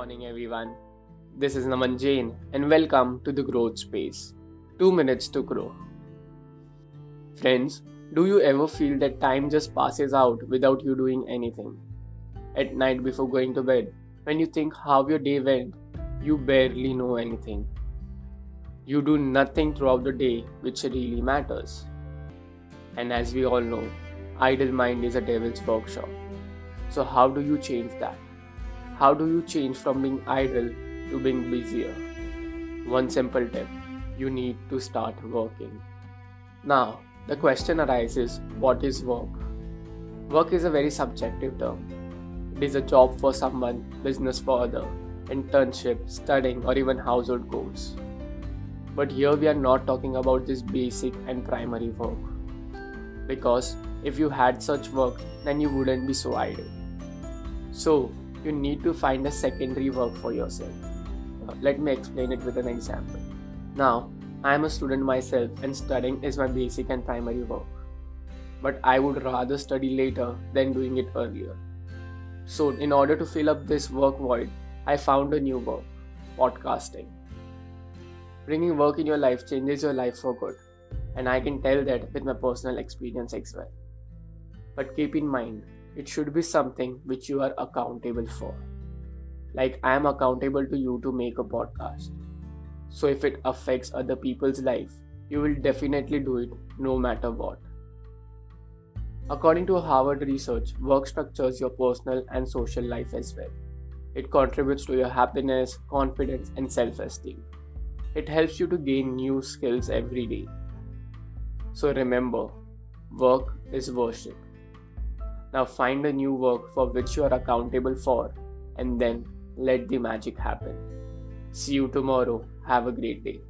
morning, everyone. This is Naman Jain, and welcome to the Growth Space 2 Minutes to Grow. Friends, do you ever feel that time just passes out without you doing anything? At night before going to bed, when you think how your day went, you barely know anything. You do nothing throughout the day which really matters. And as we all know, idle mind is a devil's workshop. So, how do you change that? How do you change from being idle to being busier? One simple tip you need to start working. Now, the question arises what is work? Work is a very subjective term. It is a job for someone, business for other, internship, studying, or even household chores. But here we are not talking about this basic and primary work. Because if you had such work, then you wouldn't be so idle. So, you need to find a secondary work for yourself. Uh, let me explain it with an example. Now, I am a student myself and studying is my basic and primary work. But I would rather study later than doing it earlier. So, in order to fill up this work void, I found a new work podcasting. Bringing work in your life changes your life for good, and I can tell that with my personal experience as well. But keep in mind, it should be something which you are accountable for. Like I am accountable to you to make a podcast. So if it affects other people's life, you will definitely do it no matter what. According to Harvard research, work structures your personal and social life as well. It contributes to your happiness, confidence, and self esteem. It helps you to gain new skills every day. So remember, work is worship. Now find a new work for which you are accountable for and then let the magic happen. See you tomorrow. Have a great day.